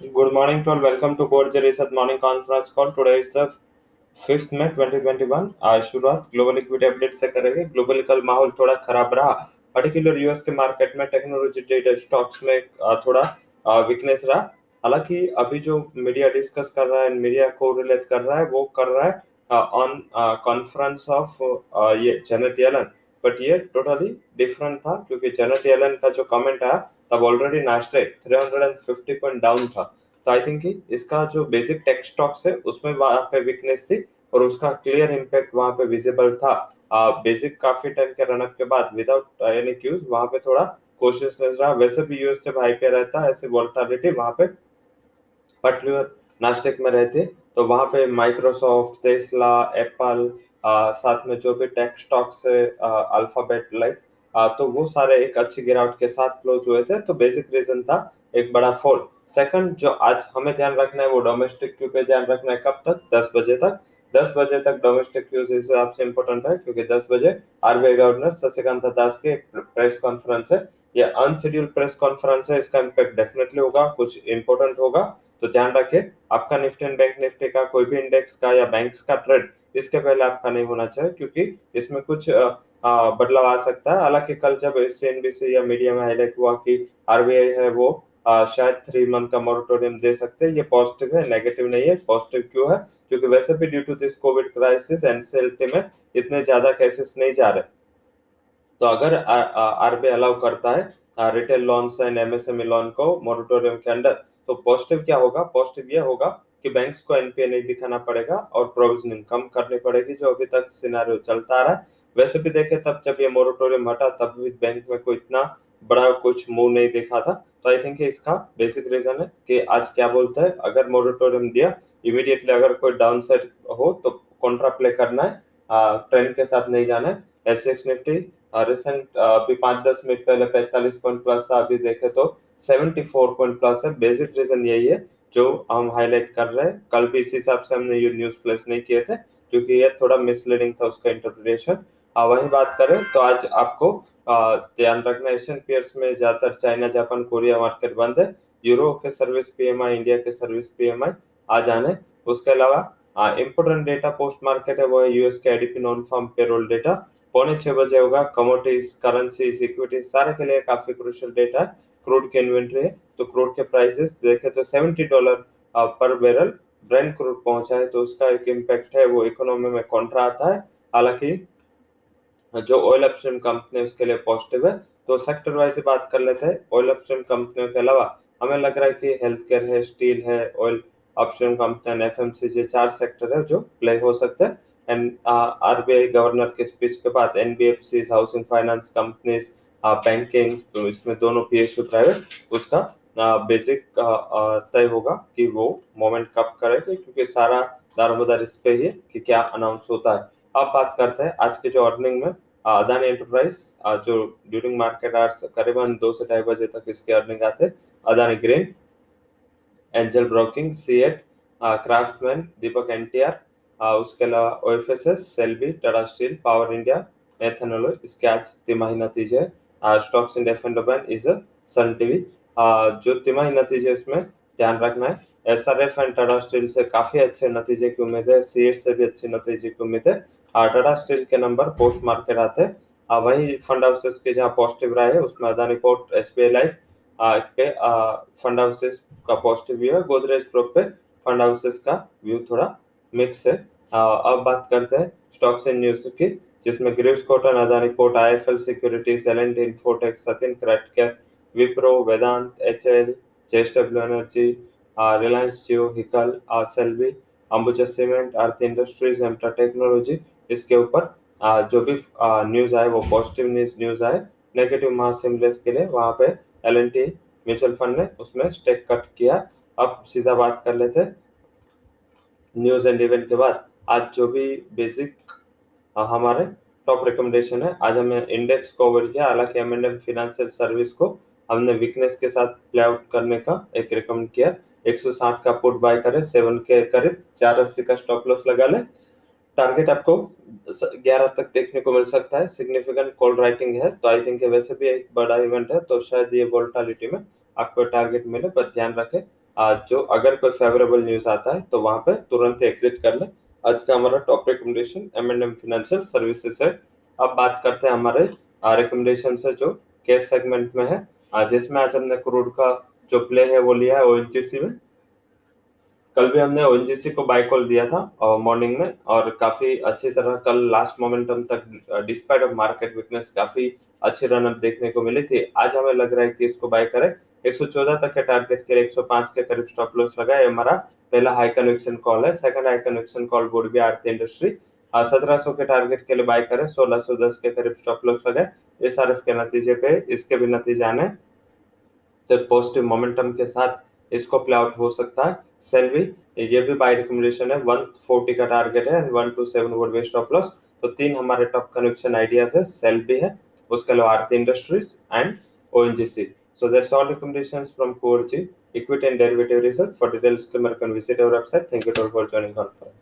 Good morning to all. Welcome to Board Research Morning Conference Call. Today is the 5th May 2021. आज शुरुआत global equity update से करेंगे global कल माहौल थोड़ा खराब रहा पर्टिकुलर यूएस के मार्केट में टेक्नोलॉजी डेटा स्टॉक्स में थोड़ा वीकनेस रहा हालाँकि अभी जो मीडिया डिस्कस कर रहा है मीडिया को रिलेट कर रहा है, वो कर रहा है ऑन कॉन्फ्रेंस ऑफ़ ये जेनेट येलन बट ये टोटली डिफरेंट था, क्योंकि जेनेट येलन का जो कमेंट आया तब ऑलरेडी नास्टेक 350 पॉइंट डाउन था। तो आई थिंक इसका जो बेसिक टेक स्टॉक्स है उसमें वहाँ पे वीकनेस थी और उसका क्लियर इम्पैक्ट वहाँ पे विजिबल था। बेसिक uh, काफ़ी टाइम के रनअप के बाद विदाउट एनी क्यूज वहाँ पे थोड़ा कोशिशनेस रहा। वैसे भी यूएस से हाई पे रहता ऐसे वोल्टालिटी वहाँ पे पर्टिकुलर नास्टेक में रहती। तो वहाँ पे माइक्रोसॉफ्ट टेस्ला एप्पल साथ में जो भी टेक स्टॉक्स है अल्फ़ाबेट लाइक तो वो सारे एक अच्छी गिरावट के साथ क्लोज हुए थे तो बेसिक रीजन था एक बड़ा फॉल सेकंड जो आज हमें ध्यान रखना है वो डोमेस्टिक क्यू पे ध्यान रखना है कब तक? 10 बजे तक. 10 बजे तक डोमेस्टिक क्यू हिसाब से इंपॉर्टेंट है, क्योंकि 10 बजे आरबीआई गवर्नर शशिकांत दास के प्रेस कॉन्फ्रेंस है. ये अनशेड्यूल प्रेस कॉन्फ्रेंस है, इसका इम्पैक्ट डेफिनेटली होगा, कुछ इंपॉर्टेंट होगा. तो ध्यान रखिए, आपका निफ्टी एंड बैंक निफ्टी का कोई भी इंडेक्स का या बैंक का ट्रेड इसके पहले आपका नहीं होना चाहिए, क्योंकि इसमें कुछ बदलाव आ सकता है। हालाँकि कल जब सीएनबीसी या मीडिया में हाईलाइट हुआ कि आरबीआई है वो आ, शायद थ्री मंथ का मोरिटोरियम दे सकते हैं। ये पॉजिटिव है नेगेटिव नहीं है पॉजिटिव क्यों है? क्योंकि वैसे भी due to this Covid crisis NCLT में इतने ज़्यादा केसेस नहीं जा रहे। तो अगर आरबीआई अलाउ करता है retail loan and MSME loan को मोरिटोरियम के अंडर तो पॉजिटिव क्या होगा? पॉजिटिव ये होगा कि बैंक्स को एनपीए नहीं दिखाना पड़ेगा और प्रोविजनिंग कम करनी पड़ेगी जो अभी तक सिनारियो चलता आ रहा है। वैसे भी देखे, तब जब ये मोरिटोरियम हटा, तब भी बैंक में कोई इतना बड़ा कुछ मूव नहीं देखा था। तो आई थिंक इसका बेसिक रीजन है कि आज क्या बोलता है, अगर मोरिटोरियम दिया इमीडिएटली अगर कोई डाउन साइड हो तो कॉन्ट्रा प्ले करना है। ट्रेंड के साथ नहीं जाना है। एस एक्स निफ्टी रिसेंट अभी पाँच दस मिनट पहले पैंतालीस पॉइंट प्लस था, अभी देखे तो सेवेंटी फोर पॉइंट प्लस है। बेसिक रीजन यही है, जो हम हाईलाइट कर रहे हैं। कल भी इस हिसाब से हमने ये न्यूज़ प्लेस नहीं किए थे, क्योंकि ये थोड़ा मिसलीडिंग था उसका इंटरप्रिटेशन वही बात करें तो आज आपको ध्यान रखना एशियन पेयर्स में ज़्यादातर चाइना जापान कोरिया मार्केट बंद है। यूरो के सर्विस पीएमआई इंडिया के सर्विस पीएमआई आ जाने। उसके अलावा इम्पोर्टेंट डेटा पोस्ट मार्केट है, वो है यूएस के ADP non farm payroll data पौने छह बजे होगा कमोडिटीज करेंसी इक्विटी सारे के लिए काफ़ी क्रुशियल डेटा है। क्रूड की इन्वेंट्री है तो क्रूड के प्राइसेस देखे तो 70 dollar per barrel Brent crude पहुँचा है तो उसका एक इम्पैक्ट है, वो इकोनॉमी में कॉन्ट्रा आता है। हालाँकि जो ऑयल अपस्ट्रीम कंपनी उसके लिए पॉजिटिव है तो सेक्टर वाइज बात कर लेते हैं। ऑयल अपस्ट्रीम कंपनियों के अलावा हमें लग रहा है कि हेल्थ केयर है स्टील है oil upstream company F M C चार सेक्टर है जो प्ले हो सकते हैं। एंड आरबीआई गवर्नर के स्पीच के बाद NBFC housing finance companies banking इसमें दोनों पीएसयू प्राइवेट उसका बेसिक तय होगा कि वो मोमेंट कब करेंगे, क्योंकि सारा दारोमदार इस पे ही कि क्या अनाउंस होता है। अब बात करते हैं आज के जो अर्निंग में अदानी एंटरप्राइज जो ड्यूरिंग मार्केट आवर्स करीबन दो से ढाई बजे तक इसके अर्निंग आते अदानी ग्रीन एंजल ब्रोकिंग सी एट क्राफ्टमैन दीपक एनटीआर उसके अलावा OFSS Shelby Tata steel power India methanol इसके आज तिमाही नतीजे स्टॉक्स इन एफ़ एंड इज़ सन टीवी जो तिमाही नतीजे इसमें ध्यान रखना है। S R F and Tata steel से काफ़ी अच्छे नतीजे की उम्मीद है। सी एट से भी अच्छे नतीजे की उम्मीद है। टाटा स्टील के नंबर पोस्ट मार्केट आते हैं। वही फंड हाउसेस के जहाँ पॉजिटिव रहा है, उसमें Adani port S B I life पे फंड हाउसेस का पॉजिटिव व्यू है। गोदरेज प्रो पे फंड हाउसेस का व्यू थोड़ा मिक्स है। अब बात करते हैं स्टॉक्स एंड न्यूज़ की, जिसमें Greaves Cotton Adani port I F L securities L and infotech Satin Creditcare Wipro Vedanta H L JSW energy Reliance Jio Hikal Selvi Ambuja cement अर्थ इंडस्ट्रीज़ एमटा टेक्नोलॉजी इसके ऊपर जो भी न्यूज़ आए, वो पॉजिटिव न्यूज़ न्यूज़ आए नेगेटिव महासिमलेस के लिए वहाँ पे एल म्यूचुअल फंड ने उसमें स्टेक कट किया। अब सीधा बात कर लेते न्यूज़ एंड इवेंट के बाद, आज जो भी बेसिक हमारे टॉप रिकमेंडेशन है, आज हमें इंडेक्स को ओवर किया। हालाँकि M and M financial service को हमने वीकनेस के साथ प्ले आउट करने का एक रिकमेंड किया। 160 का पुट बाय करें सेवन के करीब, चार अस्सी का स्टॉप लॉस लगा ले। टारगेट आपको 11 तक देखने को मिल सकता है। सिग्निफिकेंट कॉल राइटिंग है तो आई थिंक वैसे भी एक बड़ा इवेंट है तो शायद ये वोल्टालिटी में आपको टारगेट मिले, पर ध्यान रखें आज जो अगर कोई फेवरेबल न्यूज़ आता है तो वहाँ पे तुरंत एग्जिट कर ले। आज का हमारा top recommendation M and M financial services है। अब बात करते हैं हमारे रिकमेंडेशन से, जो कैश सेगमेंट में है। जिसमें आज हमने क्रूड का जो प्ले है, वो लिया है ओएनजीसी में। कल भी हमने ओएनजीसी को बाय कॉल दिया था मॉर्निंग में, और काफ़ी अच्छी तरह कल लास्ट मोमेंटम तक डिस्पाइट ऑफ़ मार्केट वीकनेस काफ़ी अच्छी रनअप देखने को मिली थी। आज हमें लग रहा है कि इसको बाय करें। 114 तक के टारगेट के लिए 105 के करीब स्टॉप लॉस लगा हमारा। पहला हाई कन्वेक्शन कॉल है second high conviction call board B Aarti industry सत्रह सौ के टारगेट के लिए बाय करें, सोलह सौ दस के करीब स्टॉप लॉस लगे एस आर एफ़ के नतीजे पे, इसके भी नतीजे आने। तो पॉजिटिव मोमेंटम के साथ इसको प्ले आउट हो सकता है। सेल भी ये भी बाय रिकमेंडेशन है. वन फोर्टी का टारगेट है one two seven word best of loss तो तीन हमारे टॉप कन्वेक्शन आइडियाज़ है. सेल भी है. उसके अलावा Aarti industries and O N G C so that's all recommendation from four G equity and derivative research for details to मेरे कन visit our website thank you all for joining conference